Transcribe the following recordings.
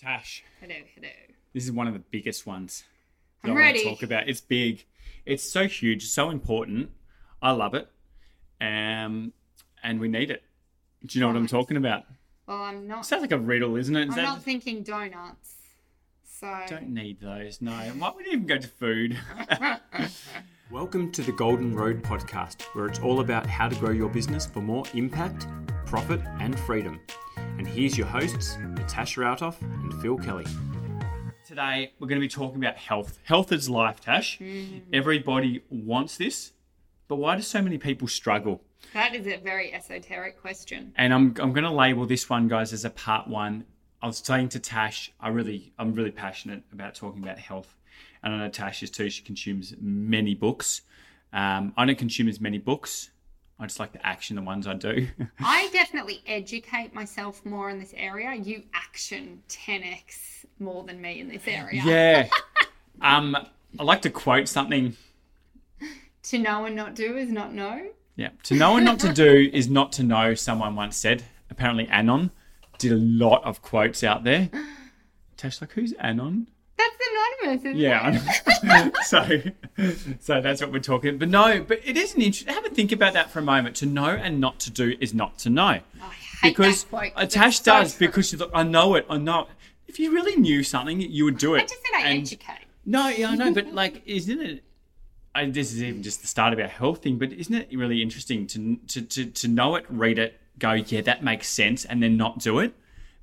Tash, Hello, hello. this is one of the biggest ones that I'm I want ready. to talk about. It's big. It's so huge, so important. I love it. Um, and we need it. Do you know what I'm talking about? Well, I'm not. Sounds like a riddle, isn't it? Is I'm that- not thinking donuts. So. Don't need those. No. Why would you even go to food? Welcome to the Golden Road podcast, where it's all about how to grow your business for more impact, profit, and freedom. And here's your hosts, Natasha Routoff and Phil Kelly. Today, we're going to be talking about health. Health is life, Tash. Everybody wants this, but why do so many people struggle? That is a very esoteric question. and I'm I'm going to label this one, guys, as a part one. I was saying to Tash, I really I'm really passionate about talking about health, and I know Tash is too. She consumes many books. Um, I don't consume as many books. I just like to action the ones I do. I definitely educate myself more in this area. You action 10x more than me in this area. yeah. Um, I like to quote something. To know and not do is not know. Yeah. To know and not to do is not to know. Someone once said. Apparently, Anon did a lot of quotes out there. Tash, like, who's Anon? Isn't Yeah, it? So so that's what we're talking. But no, but it is an interesting. Have a think about that for a moment. To know and not to do is not to know, I hate because that quote. Tash does because she's like, I know it. I know. it. If you really knew something, you would do it. I just said I And- educate. No, yeah, I know, but like, isn't it? I, this is even just the start of our health thing, but isn't it really interesting to to to, to know it, read it, go, yeah, that makes sense, and then not do it?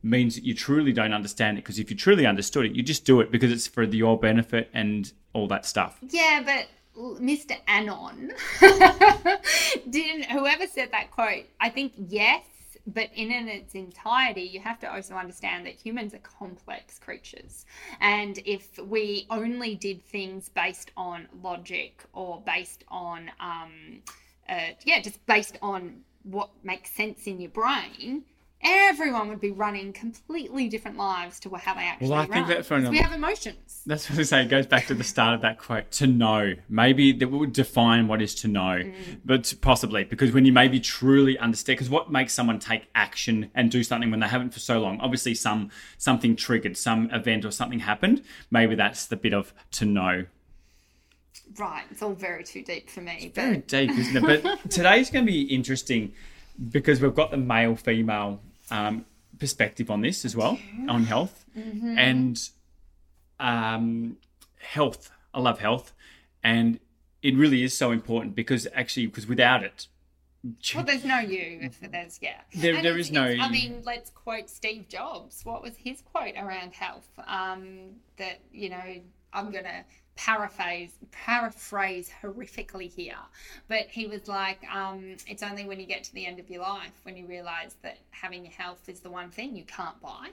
Means that you truly don't understand it. Because if you truly understood it, you just do it because it's for your benefit and all that stuff. Yeah, but Mr. Anon didn't. Whoever said that quote, I think yes, but in, its entirety, you have to also understand that humans are complex creatures, and if we only did things based on logic or based on, um, uh, yeah, just based on what makes sense in your brain. Everyone would be running completely different lives to how they actually I think run. that for 'Cause we have emotions. That's what I say. It goes back to the start of that quote. To know, maybe that would define what is to know, mm. but possibly because when you maybe truly understand, because what makes someone take action and do something when they haven't for so long? Obviously, some something triggered, some event or something happened. Maybe that's the bit of to know. Right, it's all very too deep for me. Very But deep, isn't it? But today's going to be interesting because we've got the male female um, perspective on this as well on health and um, health. I love health, and it really is so important because actually, because without it, well, there's no you if there's yeah. There- And there no I mean, let's quote Steve Jobs. What was his quote around health? Um, that you know, I'm gonna paraphrase paraphrase horrifically here, but he was like, um, "It's only when you get to the end of your life when you realize that having your health is the one thing you can't buy."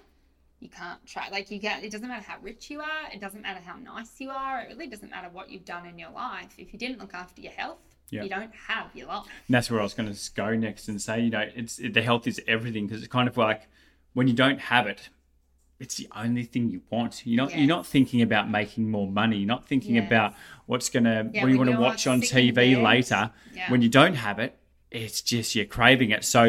You can't try like you get. It doesn't matter how rich you are. It doesn't matter how nice you are. It really doesn't matter what you've done in your life. If you didn't look after your health, Yeah. you don't have your life. And that's where I was going to go next and say, you know, it's the health is everything because it's kind of like when you don't have it, it's the only thing you want. You're not you're not thinking about making more money. You're not thinking Yes. about what's going to Yeah, what you want to watch on TV bed. later. Yeah. When you don't have it, it's just you're craving it. So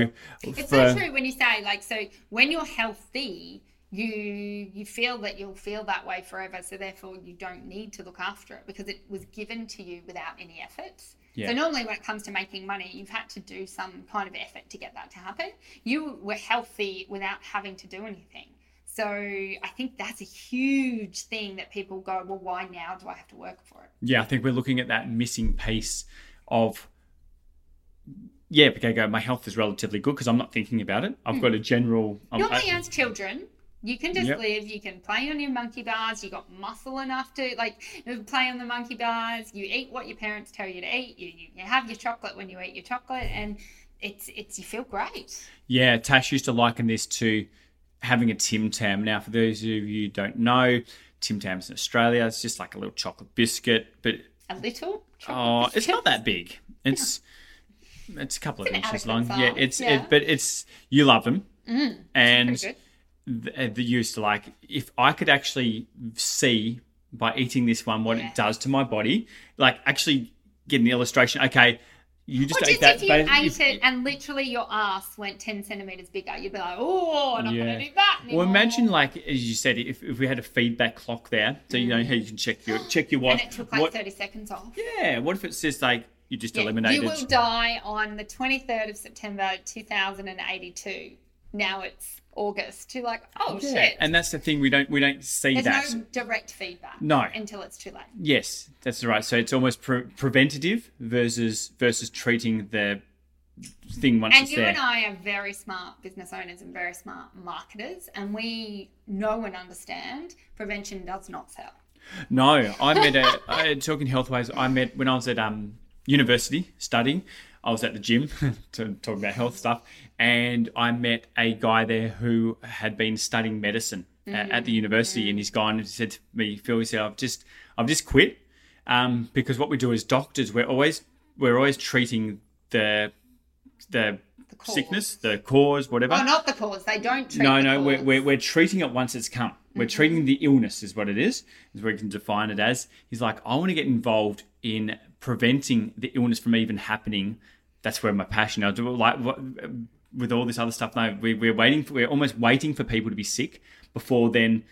It's for- so true when you say like so when you're healthy, you you feel that you'll feel that way forever. So therefore you don't need to look after it because it was given to you without any effort. Yeah. So normally when it comes to making money, you've had to do some kind of effort to get that to happen. You were healthy without having to do anything. So I think that's a huge thing that people go, well, why now do I have to work for it? yeah, I think we're looking at that missing piece of yeah, okay, go. My health is relatively good because I'm not thinking about it. I've got a hmm. general. I'm- Normally, I- as children, you can just Yep. live. You can play on your monkey bars. You got muscle enough to like play on the monkey bars. You eat what your parents tell you to eat. You, you, you have your chocolate when you eat your chocolate, and it's it's you feel great. Yeah, Tash used to liken this to having a Tim Tam. Now, for those of you who don't know, Tim Tams in Australia, it's just like a little chocolate biscuit, but A little. oh, it's not that big. It's it's a couple of It's an inches long. Yeah, it's yeah. Mm, It, but it's you love them, and Pretty good. th- they used to like if I could actually see by eating this one what Yeah. it does to my body, like actually get an illustration. Okay, you just Or just that. if you ate if- it and literally your ass went 10 centimeters bigger, you'd be like, oh, I'm not Yeah. going to do that anymore. Well, imagine like as you said, if, if we had a feedback clock there, so you know how you can check your check your watch. Mm. And it took like what, 30 seconds off. yeah, what if it says like you just Yeah, eliminated? You will die on the 23rd of September 2082. Now it's August. You're like, oh yeah, shit. and that's the thing we don't we don't see There's that. no direct feedback. No. Until it's too late. Yes, that's right. So it's almost pre- preventative versus versus treating the thing once And it's you there. and I are very smart business owners and very smart marketers, and we know and understand prevention does not sell. No, I met a I, talking healthways. I met when I was at um university studying. I was at the gym to talk about health stuff, and I met a guy there who had been studying medicine at, at the university. And he's gone and he said to me, "Phil, he said I've just I've just quit um, because what we do as doctors, we're always we're always treating the the, sickness, the cause, whatever. Oh, not the cause. They don't treat No, no, we're, we're, we're treating it once it's come. We're treating the illness, is what it is, is where we can define it as. He's like, I want to get involved in preventing the illness from even happening. That's where my passion. I do like what, with all this other stuff. No, we, we're waiting for, we're almost waiting for people to be sick before then.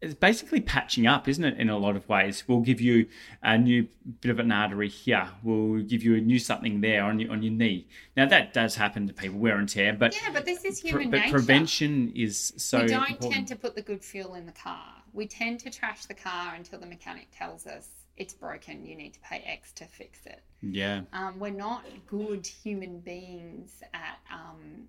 It's basically patching up, isn't it? In a lot of ways, we'll give you a new bit of an artery here. We'll give you a new something there on your on your knee. Now that does happen to people, wear and tear, but Yeah, but this is Pre- human but nature. prevention is so we don't important. tend to put the good fuel in the car. We tend to trash the car until the mechanic tells us it's broken. You need to pay X to fix it. yeah, Um, we're not good human beings at um,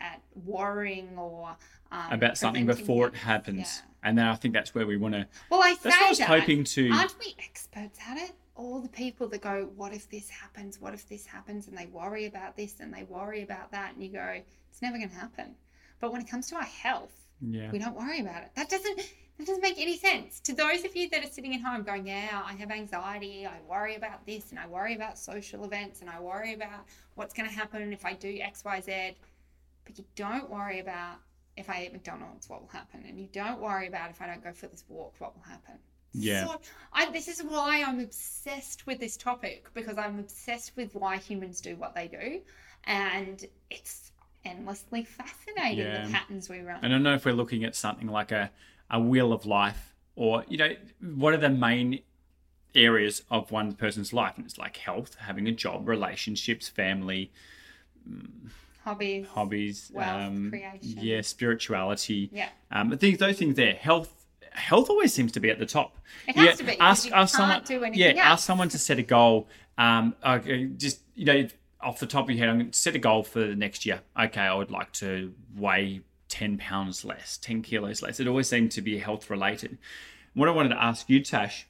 at worrying or um, about something before it things. happens, Yeah. and then I think that's where we want to. Well, I say That's what I was that. hoping to. Aren't we experts at it? All the people that go, "What if this happens? What if this happens?" and they worry about this and they worry about that, and you go, "It's never going to happen." But when it comes to our health, Yeah, we don't worry about it. That doesn't that doesn't make any sense. To those of you that are sitting at home going, Yeah, I have anxiety, I worry about this and I worry about social events and I worry about what's gonna happen if I do XYZ, but you don't worry about if I eat McDonald's what will happen and you don't worry about if I don't go for this walk what will happen. Yeah. So I, this is why I'm obsessed with this topic because I'm obsessed with why humans do what they do, and it's endlessly fascinating Yeah. the patterns we run. and I don't know if we're looking at something like a a wheel of life, or you know, what are the main areas of one person's life? And it's like health, having a job, relationships, family, Hobbies. hobbies, Wealth um, creation. yeah, spirituality. Yeah. Um, I think those things there, health. Health always seems to be at the top. It has to be, Ask, ask someone. do anything yeah, else. ask someone to set a goal. Um, okay, just you know, off the top of your head, I'm going to set a goal for the next year. Okay, I would like to weigh ten pounds less, ten kilos less. It always seemed to be health related. What I wanted to ask you, Tash,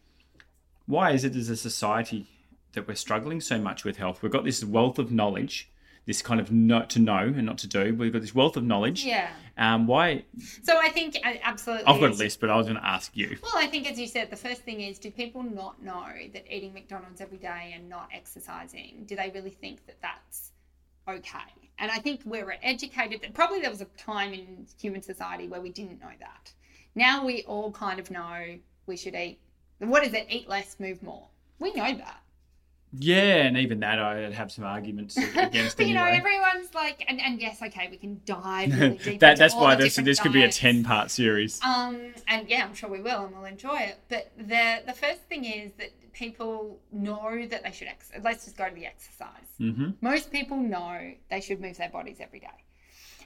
why is it as a society that we're struggling so much with health? We've got this wealth of knowledge, this kind of not to know and not to do. We've got this wealth of knowledge. Yeah. Um, why? So I think uh, absolutely. I've got a list, but I was going to ask you. Well, I think as you said, the first thing is do people not know that eating McDonald's every day and not exercising, do they really think that that's okay? And I think we're educated, that probably there was a time in human society where we didn't know that. Now we all kind of know we should eat, what is it? Eat less, move more. We know that. Yeah, and even that I'd have some arguments against But you know, everyone's like, and, and yes, okay, we can dive really deep. that, that's why this this could be a ten part series. Um, and yeah, I'm sure we will, and we'll enjoy it. But the the first thing is that people know that they should exercise. Let's just go to the exercise. hmm Most people know they should move their bodies every day.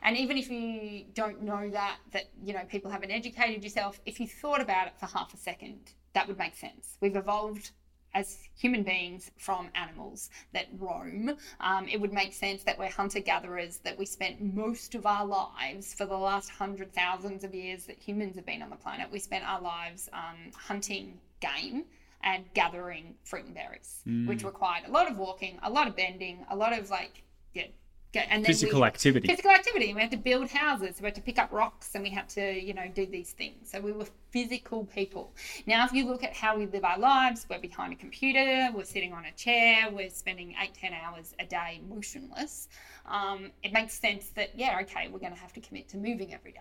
And even if you don't know that, that you know people haven't educated yourself, if you thought about it for half a second, that would make sense. We've evolved as human beings from animals that roam. Um, it would make sense that we're hunter gatherers, that we spent most of our lives for the last hundred thousands of years that humans have been on the planet, we spent our lives um, hunting game and gathering fruit and berries, which required a lot of walking, a lot of bending, a lot of like, yeah. Get, and then Physical we, activity. physical activity. We had to build houses. We had to pick up rocks, and we had to, you know, do these things. So we were physical people. Now, if you look at how we live our lives, we're behind a computer, we're sitting on a chair, we're spending eight, ten hours a day motionless. Um, it makes sense that yeah, okay, we're going to have to commit to moving every day.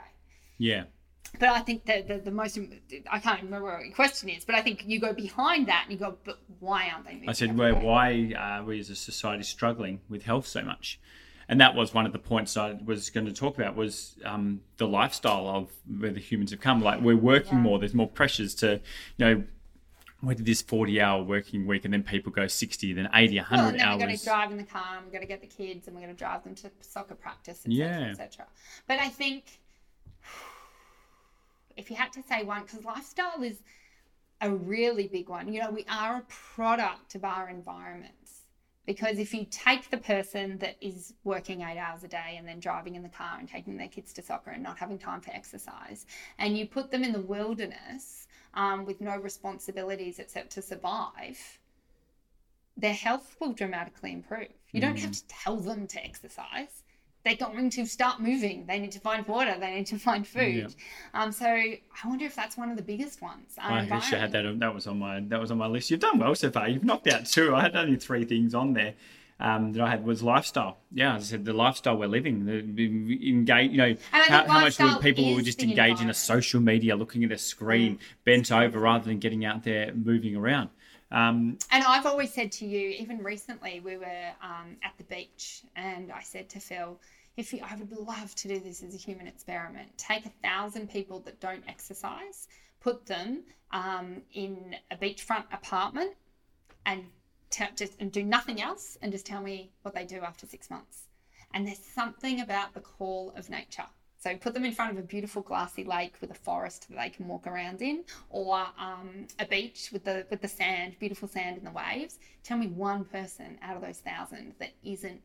Yeah. But I think that the, the most I can't remember what your question is, but I think you go behind that and you go, but why aren't they? I said, well, why are we as a society struggling with health so much? And that was one of the points I was going to talk about was um, the lifestyle of where the humans have come. Like we're working yeah. more. There's more pressures to, you know, we did this 40 hour working week and then people go 60 then 80 100 well, then hours we're going to drive in the car and we're going to get the kids and we're going to drive them to soccer practice etc yeah. etc but i think if you had to say one, because lifestyle is a really big one. You know, we are a product of our environments. Because if you take the person that is working eight hours a day and then driving in the car and taking their kids to soccer and not having time for exercise, and you put them in the wilderness um, with no responsibilities except to survive, their health will dramatically improve. You don't have mm. to tell them to exercise they're going to start moving. They need to find water. They need to find food. Yeah. Um, so I wonder if that's one of the biggest ones. I wish I had that. That was on my that was on my list. You've done well so far. You've knocked out two. I had only three things on there. Um, that I had was lifestyle. Yeah, I said, the lifestyle we're living, the, engage. You know, how, how, much would people would just engage in a social media, looking at a screen, mm. bent over, rather than getting out there moving around. Um, and I've always said to you, even recently, we were um, at the beach, and I said to Phil, if you, I would love to do this as a human experiment. Take a thousand people that don't exercise, put them um, in a beachfront apartment, and t- just and do nothing else, and just tell me what they do after six months. And there's something about the call of nature so put them in front of a beautiful glassy lake with a forest that they can walk around in, or um, a beach with the with the sand, beautiful sand and the waves. Tell me one person out of those thousand that isn't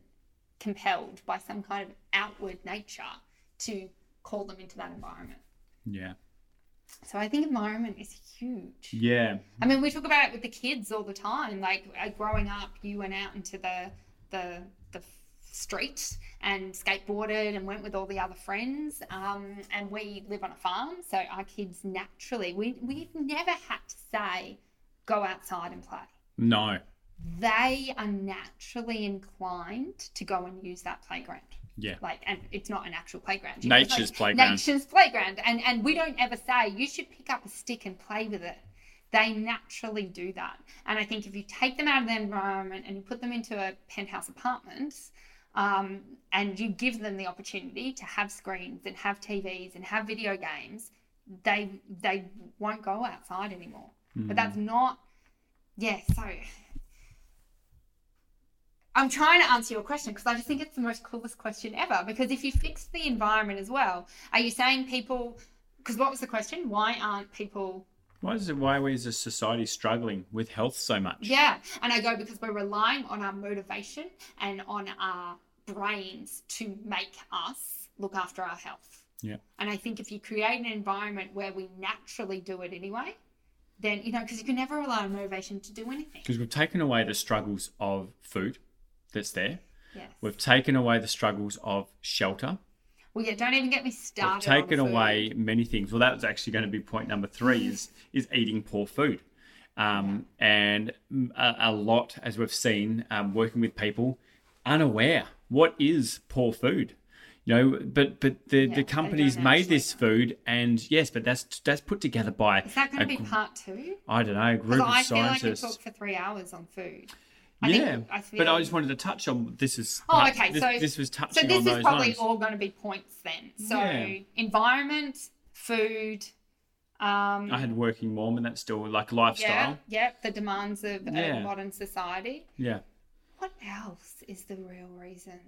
compelled by some kind of outward nature to call them into that environment. Yeah. So I think environment is huge. Yeah. I mean, we talk about it with the kids all the time. Like growing up, you went out into the the the street and skateboarded and went with all the other friends. Um, and we live on a farm, so our kids naturally, we, we've never had to say, go outside and play. No. They are naturally inclined to go and use that playground. Yeah. Like, and it's not an actual playground. Nature's like, playground. Nature's playground. And, and we don't ever say, you should pick up a stick and play with it. They naturally do that. And I think if you take them out of their environment and you put them into a penthouse apartment, um, and you give them the opportunity to have screens and have TVs and have video games, they they won't go outside anymore. Mm. But that's not, yeah. So I'm trying to answer your question because I just think it's the most coolest question ever. Because if you fix the environment as well, are you saying people? Because what was the question? Why aren't people why is it? Why is a society struggling with health so much? Yeah, and I go because we're relying on our motivation and on our brains to make us look after our health. Yeah. And I think if you create an environment where we naturally do it anyway, then, you know, because you can never rely on motivation to do anything. Because we've taken away the struggles of food that's there. Yes. We've taken away the struggles of shelter. Well, yeah, don't even get me started. We've taken away many things. Well, that was actually going to be point number three is is eating poor food. Um, and a, a, lot, as we've seen, um, working with people unaware what is poor food you know but but the yeah, the companies made this food and yes but that's that's put together by is that going to be part two i don't know a group of I scientists feel like we talked for three hours on food I yeah, I feel... but I just wanted to touch on this. Is oh, okay. This, so this was touching. So this is probably lines. all going to be points then. So yeah. environment, food. Um, I had working mom, and that's still like lifestyle. Yeah, yeah the demands of, yeah. of modern society. Yeah. What else is the real reason?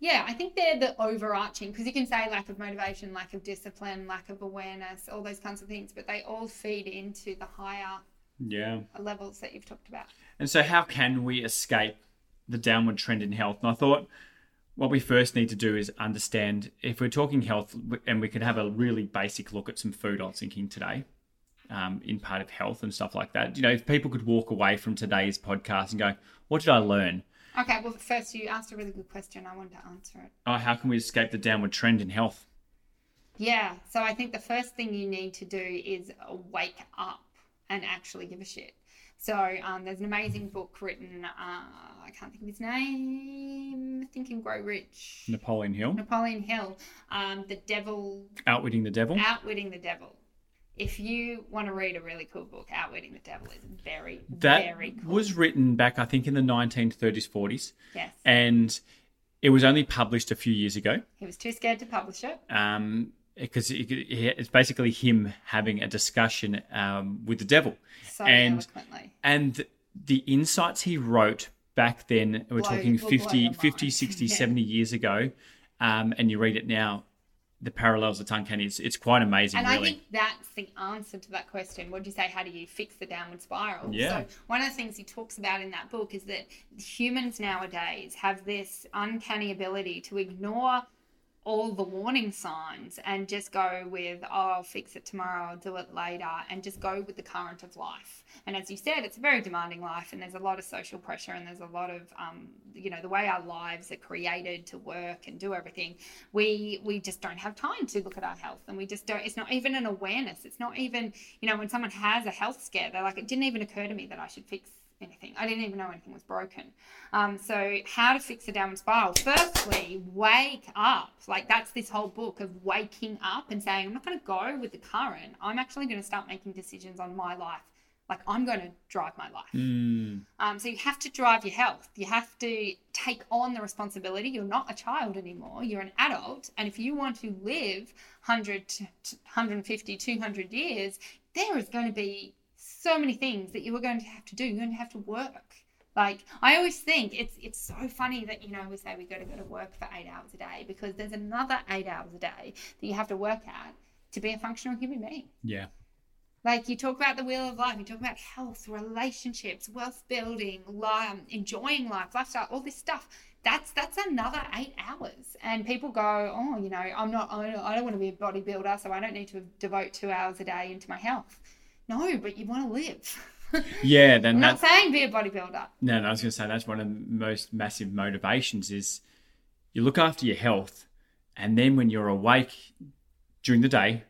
Yeah, I think they're the overarching because you can say lack of motivation, lack of discipline, lack of awareness, all those kinds of things, but they all feed into the higher yeah levels that you've talked about. And so, how can we escape the downward trend in health? And I thought what we first need to do is understand if we're talking health, and we could have a really basic look at some food. I was thinking today. Um, in part of health and stuff like that. You know, if people could walk away from today's podcast and go, "What did I learn?" Okay, well, first you asked a really good question. I wanted to answer it. Oh, how can we escape the downward trend in health? Yeah, so I think the first thing you need to do is wake up and actually give a shit. So um, there's an amazing book written. Uh, I can't think of his name. Think and Grow Rich. Napoleon Hill. Napoleon Hill. Um, the Devil. Outwitting the Devil. Outwitting the Devil. If you want to read a really cool book, Outwitting the Devil is very, that very cool. was written back, I think, in the 1930s, 40s. Yes. And it was only published a few years ago. He was too scared to publish it. Um, because it's basically him having a discussion um, with the devil. So and, eloquently. And the insights he wrote back then, we're Blow- talking will 50, 50 60, Yeah. 70 years ago, um, and you read it now, the parallels are uncanny. It's, it's quite amazing, And I think that's the answer to that question. What do you say? How do you fix the downward spiral? Yeah. So one of the things he talks about in that book is that humans nowadays have this uncanny ability to ignore all the warning signs and just go with, oh, I'll fix it tomorrow, I'll do it later, and just go with the current of life. And as you said, it's a very demanding life, and there's a lot of social pressure, and there's a lot of, um, you know, the way our lives are created to work and do everything. We we just don't have time to look at our health, and we just don't. It's not even an awareness. It's not even, you know, when someone has a health scare, they're like, it didn't even occur to me that I should fix anything. I didn't even know anything was broken. Um, so, how to fix a downward spiral? Firstly, wake up. Like, that's this whole book of waking up and saying, I'm not going to go with the current. I'm actually going to start making decisions on my life. Like, I'm going to drive my life. Mm, Um, so, you have to drive your health. You have to take on the responsibility. You're not a child anymore. You're an adult. And if you want to live 100 to to 150, 200 years, there is going to be so many things that you are going to have to do. You're going to have to work. Like I always think it's it's so funny that you know we say we got to go to work for eight hours a day because there's another eight hours a day that you have to work at to be a functional human being. yeah. Like you talk about the wheel of life, you talk about health, relationships, wealth building, li- um, enjoying life, lifestyle, all this stuff. That's that's another eight hours, and people go, oh, you know, I'm not, I don't, I don't want to be a bodybuilder, so I don't need to devote two hours a day into my health. No, but you want to live. Yeah, then I'm not saying be a bodybuilder. No, no, I was going to say that's one of the most massive motivations is you look after your health, and then when you're awake during the day,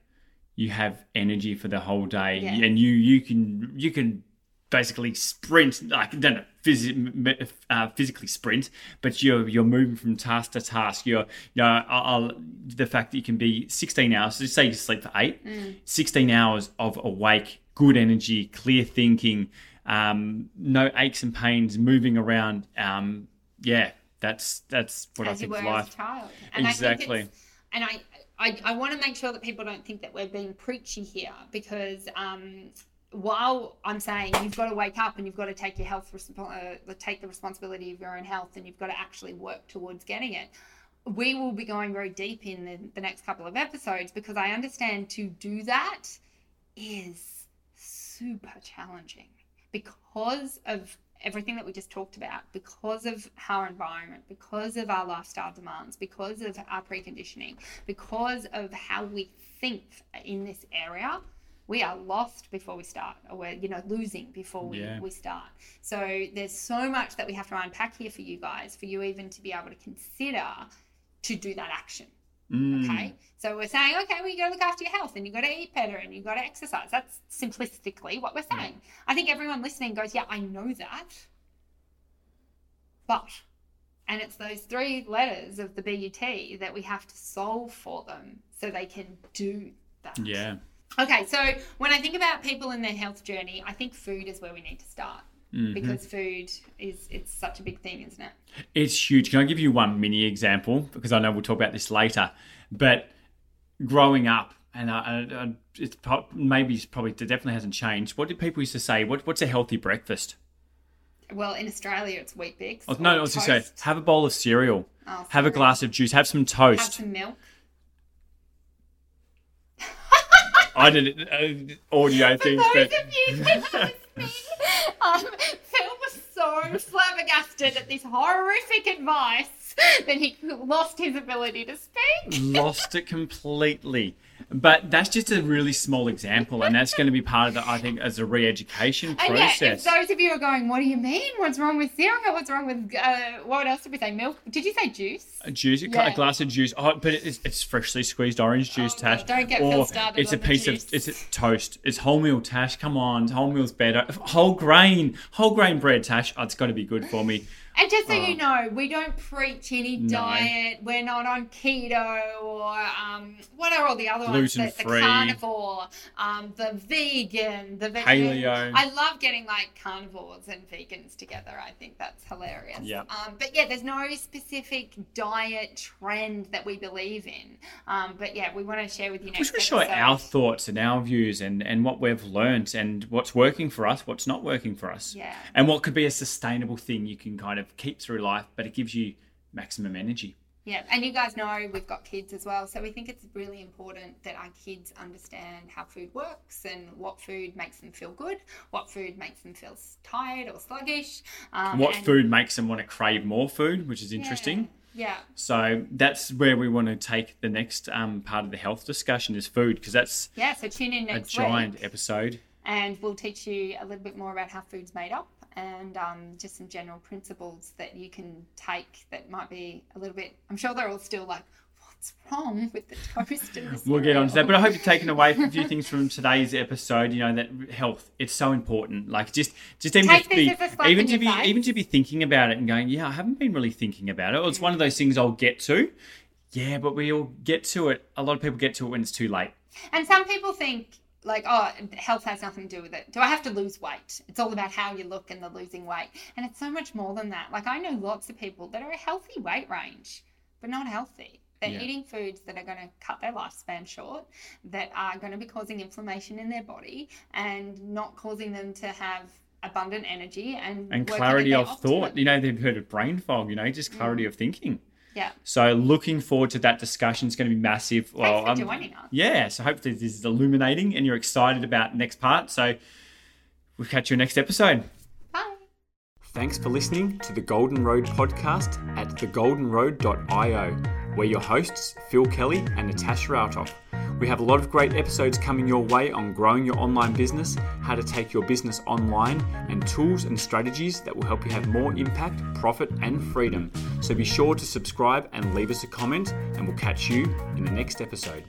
you have energy for the whole day, Yeah. and you you can you can basically sprint like no, no, phys- uh, physically sprint, but you're you're moving from task to task. You're you know I'll, I'll- the fact that you can be 16 hours. so Just say you sleep for eight, 16 hours of awake, good energy, clear thinking, um, no aches and pains, moving around. Um, yeah, that's that's what I as you think were of as a life. child. And I Exactly. think and I, I, I want to make sure that people don't think that we're being preachy here because um, while I'm saying you've got to wake up and you've got to take your health, resp- uh, take the responsibility of your own health and you've got to actually work towards getting it. We will be going very deep in the, the next couple of episodes because I understand to do that is super challenging because of everything that we just talked about, because of our environment, because of our lifestyle demands, because of our preconditioning, because of how we think in this area, we are lost before we start, or we're, you know, losing before we, Yeah. we start. So there's so much that we have to unpack here for you guys, for you even to be able to consider to do that action. Mm. Okay. So we're saying, okay, well, you got to look after your health and you got to eat better and you got to exercise. That's simplistically what we're saying. I think everyone listening goes, yeah, I know that. But, and it's those three letters of the BUT that we have to solve for them so they can do that. Yeah. Okay. So when I think about people in their health journey, I think food is where we need to start. Mhm. Because food is it's such a big thing, isn't it? It's huge. Can I give you one mini example? Because I know we'll talk about this later. But growing up, and I, I, I- it's pro- maybe it's probably it definitely hasn't changed. What did people used to say? What, what's a healthy breakfast? Well, in Australia, it's Weet-Bix. Oh, no, I was just say have a bowl of cereal, Oh, have a glass of juice, have some toast, have some milk. I did uh, audio things, but um, Phil was so flabbergasted at this horrific advice that he lost his ability to speak. lost it completely. But that's just a really small example, and that's going to be part of the, I think, as a re-education process. And yeah, those of you are going, what do you mean? What's wrong with cereal? What's wrong with uh, what else did we say? Milk? Did you say juice? A juice, yeah. a glass of juice. Oh, but it's, it's freshly squeezed orange juice, oh, Tash. Don't get or started. It's a piece juice. of it's a toast. It's wholemeal, Tash. Come on, wholemeal's better. Whole grain, whole grain bread, Tash. Oh, it's got to be good for me. And just so you oh. know, we don't preach any no. diet. We're not on keto or um, what are all the other Gluten ones? The, the carnivore, um, the vegan, the vegetarian. Paleo. I love getting like carnivores and vegans together. I think that's hilarious. Yeah. Um, but yeah, there's no specific diet trend that we believe in. Um, but yeah, we want to share with you next. We should share our thoughts and our views and and what we've learned and what's working for us, what's not working for us. Yeah. And what could be a sustainable thing you can kind of keep through life, but it gives you maximum energy. Yeah, and you guys know we've got kids as well, so we think it's really important that our kids understand how food works and what food makes them feel good, what food makes them feel tired or sluggish. Um, what food makes them want to crave more food, which is interesting. Yeah. yeah. So that's where we want to take the next um, part of the health discussion is food because that's yeah. So tune in next a giant week, episode, and we'll teach you a little bit more about how food's made up and um, just some general principles that you can take that might be a little bit. I'm sure they're all still like, what's wrong with the toast and the We'll get on to that, but I hope you've taken away a few things from today's episode. You know that health it's so important. Like just just even Take to be even to be face. even to be thinking about it and going, yeah, I haven't been really thinking about it. Or it's one of those things I'll get to. Yeah, but we all get to it. A lot of people get to it when it's too late. And some people think like, oh, health has nothing to do with it. Do I have to lose weight? It's all about how you look and the losing weight. And it's so much more than that. Like, I know lots of people that are a healthy weight range, but not healthy. They're yeah. eating foods that are going to cut their lifespan short, that are going to be causing inflammation in their body and not causing them to have abundant energy and, and clarity of thought. You know, they've heard of brain fog, you know, just clarity mm. of thinking. Yeah. So looking forward to that discussion. It's going to be massive. Well, Thanks for um, joining us. Yeah. So hopefully this is illuminating and you're excited about next part. So we'll catch you next episode. Bye. Thanks for listening to the Golden Road podcast at thegoldenroad.io, where your hosts Phil Kelly and Natasha Rautoff. We have a lot of great episodes coming your way on growing your online business, how to take your business online, and tools and strategies that will help you have more impact, profit, and freedom. So be sure to subscribe and leave us a comment, and we'll catch you in the next episode.